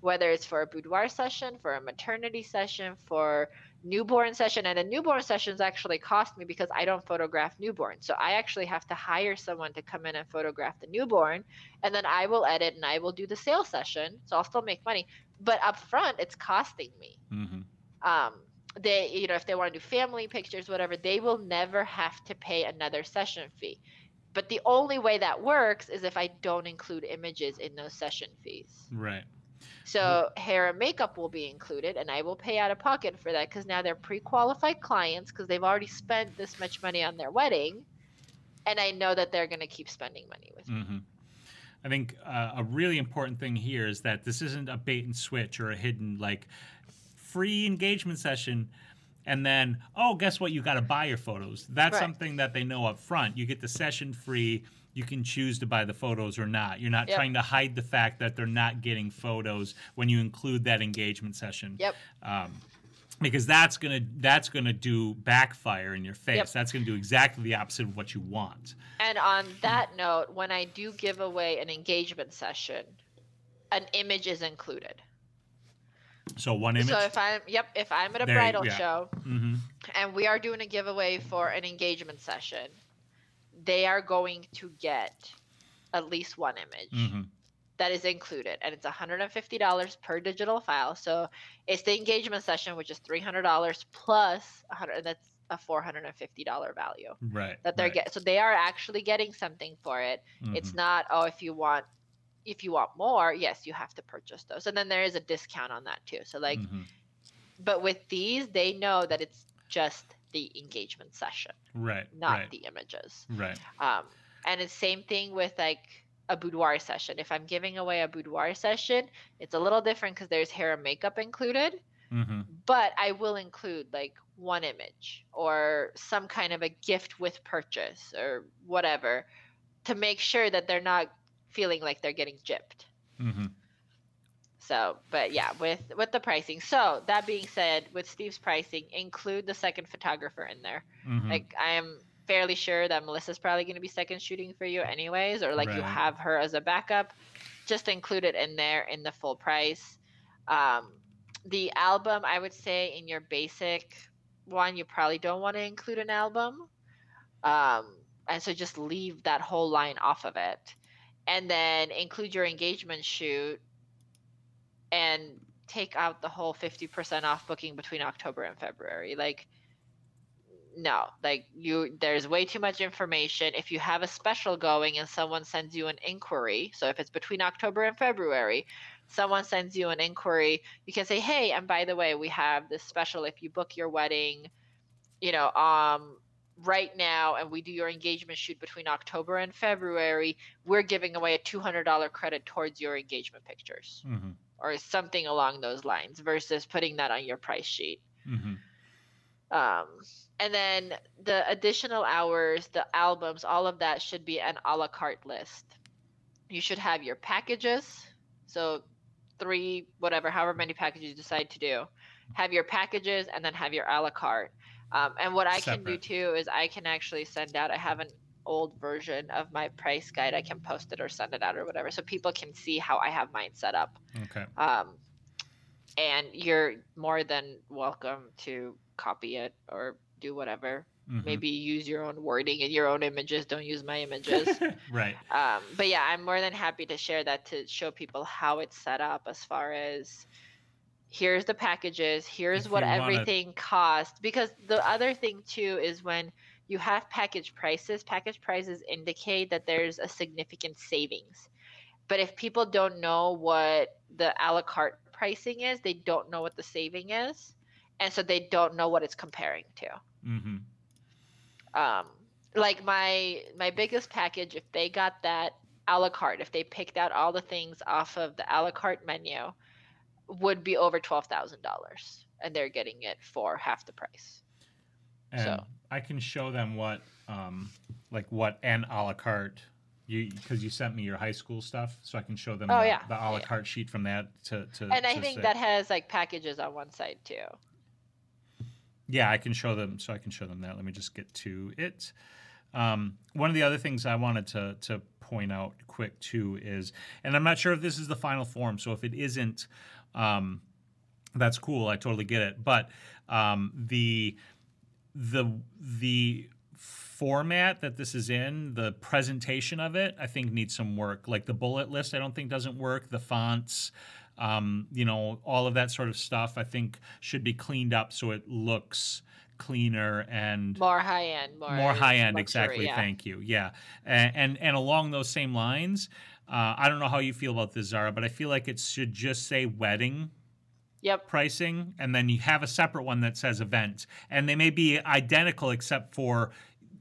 whether it's for a boudoir session, for a maternity session, for newborn session. And the newborn sessions actually cost me because I don't photograph newborn. So I actually have to hire someone to come in and photograph the newborn. And then I will edit and I will do the sales session. So I'll still make money. But up front, it's costing me. Mm-hmm. Um, they, you know, if they want to do family pictures, whatever, they will never have to pay another session fee. But the only way that works is if I don't include images in those session fees. Right. So hair and makeup will be included, and I will pay out of pocket for that because now they're pre-qualified clients because they've already spent this much money on their wedding, and I know that they're going to keep spending money with me. Mm-hmm. I think uh, a really important thing here is that this isn't a bait and switch or a hidden like free engagement session and then oh guess what you got to buy your photos that's right. something that they know up front you get the session free you can choose to buy the photos or not. You're not yep. trying to hide the fact that they're not getting photos when you include that engagement session. Yep. Um, because that's gonna that's gonna do backfire in your face. Yep. That's gonna do exactly the opposite of what you want. And on that note, when I do give away an engagement session, an image is included. So one image. So if I'm yep, if I'm at a there, bridal yeah. show mm-hmm. and we are doing a giveaway for an engagement session, they are going to get at least one image mm-hmm. that is included and it's $150 per digital file so it's the engagement session which is $300 plus 100 that's a $450 value right that they're right. getting so they are actually getting something for it mm-hmm. it's not oh if you want if you want more yes you have to purchase those and then there is a discount on that too so like mm-hmm. but with these they know that it's just the engagement session, right? Not right. the images, right? Um, and it's same thing with like a boudoir session. If I'm giving away a boudoir session, it's a little different because there's hair and makeup included. Mm-hmm. But I will include like one image or some kind of a gift with purchase or whatever to make sure that they're not feeling like they're getting gypped. Mm-hmm. So, but yeah, with with the pricing. So that being said, with Steve's pricing, include the second photographer in there. Mm-hmm. Like I am fairly sure that Melissa's probably going to be second shooting for you anyways, or like right. you have her as a backup. Just include it in there in the full price. Um, the album, I would say, in your basic one, you probably don't want to include an album. Um, and so just leave that whole line off of it. And then include your engagement shoot and take out the whole 50% off booking between October and February. Like no, like you there's way too much information. If you have a special going and someone sends you an inquiry, so if it's between October and February, someone sends you an inquiry, you can say, "Hey, and by the way, we have this special if you book your wedding, you know, um right now and we do your engagement shoot between October and February, we're giving away a $200 credit towards your engagement pictures." Mm-hmm or something along those lines versus putting that on your price sheet. Mm-hmm. Um, and then the additional hours, the albums, all of that should be an a la carte list. You should have your packages. So, three, whatever, however many packages you decide to do, have your packages and then have your a la carte. Um, and what I Separate. can do too is I can actually send out, I haven't old version of my price guide, I can post it or send it out or whatever, so people can see how I have mine set up. Okay. Um, and you're more than welcome to copy it or do whatever. Mm-hmm. Maybe use your own wording and your own images. Don't use my images. right. Um, but yeah, I'm more than happy to share that to show people how it's set up as far as here's the packages, here's if what everything costs. Because the other thing too is when you have package prices. Package prices indicate that there's a significant savings. But if people don't know what the a la carte pricing is, they don't know what the saving is. And so they don't know what it's comparing to. Mm-hmm. Um, like my my biggest package, if they got that a la carte, if they picked out all the things off of the a la carte menu, would be over twelve thousand dollars, and they're getting it for half the price. And So- I can show them what, um, like what an a la carte. You because you sent me your high school stuff, so I can show them Oh, the, yeah. the a la Yeah. carte sheet from that to to. And I to think say- that has like packages on one side too. Yeah, I can show them. So I can show them that. Let me just get to it. Um, one of the other things I wanted to to point out quick too is, and I'm not sure if this is the final form. So if it isn't, um, that's cool. I totally get it. But um, the the the format that this is in, the presentation of it, I think needs some work. Like the bullet list, I don't think doesn't work. The fonts, um, you know, all of that sort of stuff, I think should be cleaned up so it looks cleaner and More high end, more more high end. luxury, Exactly. yeah. Thank you. Yeah, and, and and along those same lines, uh, I don't know how you feel about this, Zara, but I feel like it should just say wedding Yep. pricing, and then you have a separate one that says event, and they may be identical except for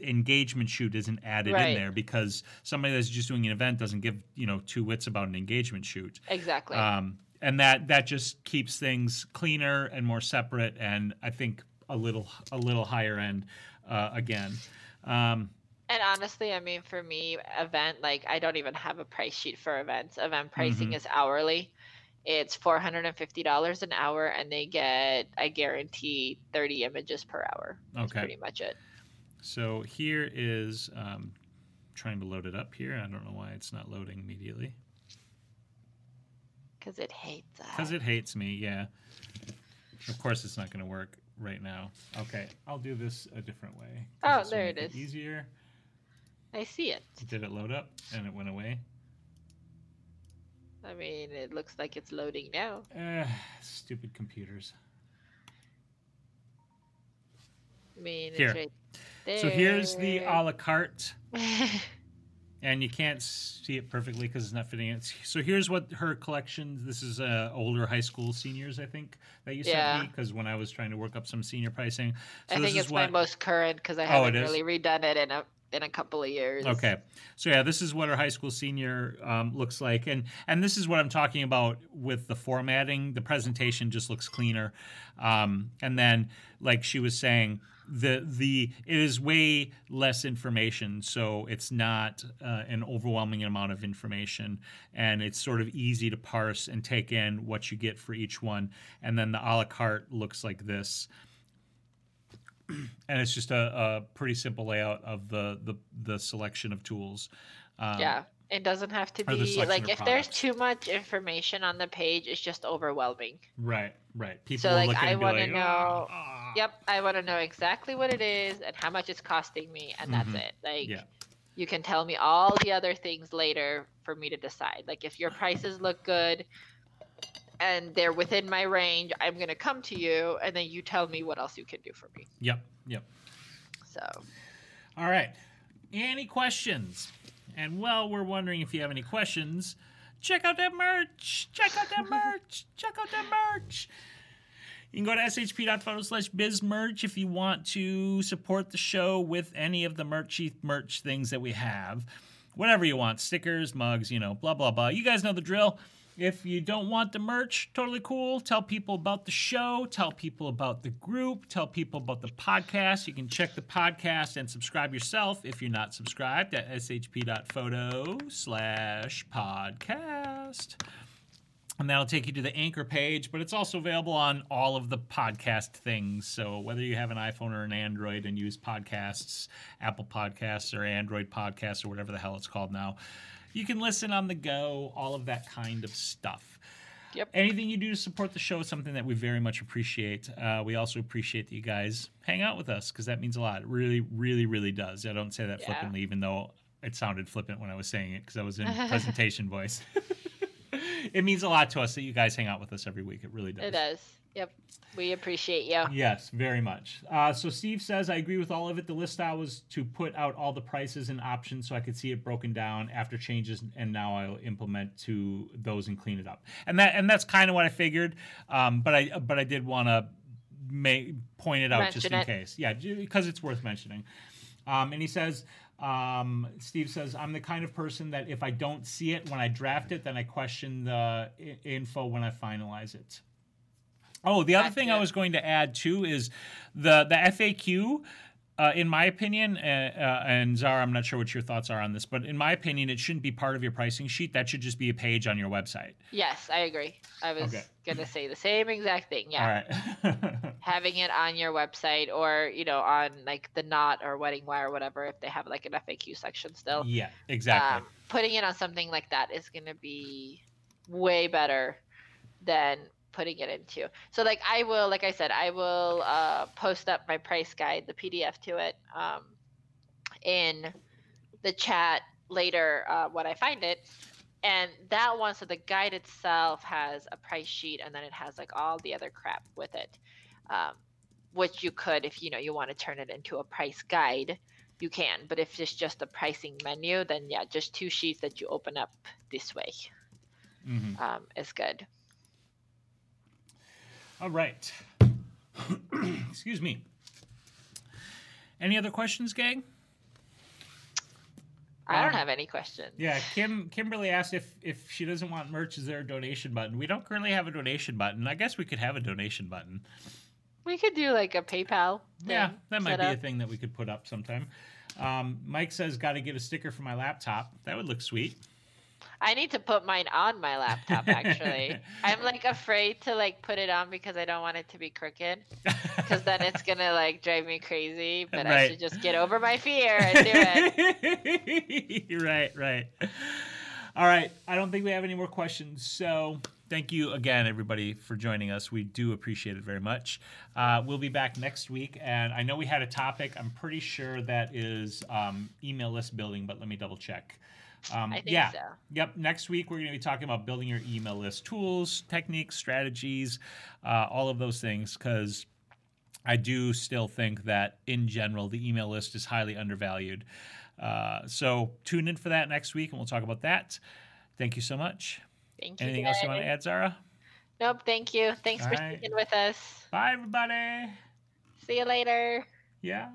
engagement shoot isn't added in there because somebody that's just doing an event doesn't give you know two wits about an engagement shoot. Exactly. Um, and that that just keeps things cleaner and more separate, and I think a little a little higher end uh, again. Um, And honestly, I mean, for me, event like I don't even have a price sheet for events. Event pricing Mhm. is hourly. It's four hundred and fifty dollars an hour, and they get I guarantee thirty images per hour. That's Okay. pretty much it. so here is um, trying to load it up here. I don't know why it's not loading immediately Because it hates us. because it hates me. Yeah. Of course, it's not going to work right now. Okay, I'll do this a different way. Oh, there it is. Easier. I see it. Did it load up and it went away? I mean, it looks like it's loading now. Uh, stupid computers. I mean, Here. right. So here's the a la carte. and you can't see it perfectly because it's not fitting it. So here's what her collection. This is uh, older high school seniors, I think, that you Yeah. sent me because when I was trying to work up some senior pricing. So I think it's what. my most current because I Oh, haven't really redone it in a in a couple of years. Okay, so yeah, this is what our high school senior um, looks like, and and this is what I'm talking about with the formatting. The presentation just looks cleaner, um, and then like she was saying, the the it is way less information, so it's not uh, an overwhelming amount of information, and it's sort of easy to parse and take in what you get for each one, and then the a la carte looks like this and it's just a, a pretty simple layout of the the, the selection of tools. Um, yeah. It doesn't have to be like if there's too much information on the page, it's just overwhelming. Right. Right. People So, will like, I wanna like, know- "Ah." Yep, I want to know exactly what it is and how much it's costing me, and that's Mhm. it. Like, Yeah. you can tell me all the other things later for me to decide. Like, if your prices look good and they're within my range, I'm gonna come to you, and then you tell me what else you can do for me. Yep. Yep. So, All right. Any questions? And while we're wondering if you have any questions, check out that merch. Check out that merch. check out that merch. You can go to shp.photo slash biz merch if you want to support the show with any of the merchy merch things that we have. Whatever you want stickers, mugs, you know, blah, blah, blah. You guys know the drill. If you don't want the merch, totally cool. Tell people about the show. Tell people about the group. Tell people about the podcast. You can check the podcast and subscribe yourself if you're not subscribed at shp.photo slash podcast. And that'll take you to the anchor page, but it's also available on all of the podcast things. So whether you have an iPhone or an Android and use podcasts, Apple Podcasts or Android Podcasts or whatever the hell it's called now, you can listen on the go, all of that kind of stuff. Yep. Anything you do to support the show is something that we very much appreciate. Uh, we also appreciate that you guys hang out with us because that means a lot. It really, really, really does. I don't say that Yeah. flippantly, even though it sounded flippant when I was saying it because I was in presentation voice. it means a lot to us that you guys hang out with us every week. It really does. it does. Yep. We appreciate you. Yes, very much. Uh, so Steve says, I agree with all of it. The list style was to put out all the prices and options so I could see it broken down after changes, and now I'll implement to those and clean it up. And that and that's kind of what I figured. Um, but I but I did want to make point it out just in it. case. Yeah, because it's worth mentioning. Um, and he says, Um, Steve says, I'm the kind of person that if I don't see it when I draft it, then I question the I- info when I finalize it. Oh, the other thing I was going to add too is the the FAQ. Uh, in my opinion, uh, uh, and Zara, I'm not sure what your thoughts are on this, but in my opinion, it shouldn't be part of your pricing sheet. That should just be a page on your website. Yes, I agree. I was Okay. gonna say the same exact thing. Yeah. All right. Having it on your website or, you know, on like the knot or wedding wire or whatever, if they have like an FAQ section still. yeah, exactly. Um, putting it on something like that is gonna be way better than putting it into. So like I will, like I said, I will uh, post up my price guide, the PDF to it, um, in the chat later uh, when I find it. And that one, so the guide itself has a price sheet, and then it has like all the other crap with it, um, which you could, if you know you want to turn it into a price guide, you can. But if it's just a pricing menu, then yeah, just two sheets that you open up this way Mhm. um, is good. All right. Excuse me. Any other questions, gang? I don't Um, have any questions. Yeah, Kim Kimberly asked if if she doesn't want merch, is there a donation button? We don't currently have a donation button. I guess we could have a donation button. We could do like a PayPal. Yeah, that might be a thing that we could put up sometime. Um, Mike says, "Got to get a sticker for my laptop." That would look sweet. I need to put mine on my laptop actually. I'm like afraid to like put it on because I don't want it to be crooked. Because then it's gonna like drive me crazy. But I should just get over my fear and do it. right, right. All right. I don't think we have any more questions. So thank you again, everybody, for joining us. We do appreciate it very much. Uh, we'll be back next week. And I know we had a topic. I'm pretty sure that is um, email list building, but let me double check. Um, I think yeah. so. Yep. Next week, we're going to be talking about building your email list tools, techniques, strategies, uh, all of those things, because I do still think that in general, the email list is highly undervalued. Uh, so tune in for that next week, and we'll talk about that. Thank you so much. Thank you. Anything else you want to add, Zara? Nope. Thank you. Thanks All for right. sticking with us. Bye, everybody. See you later. Yeah.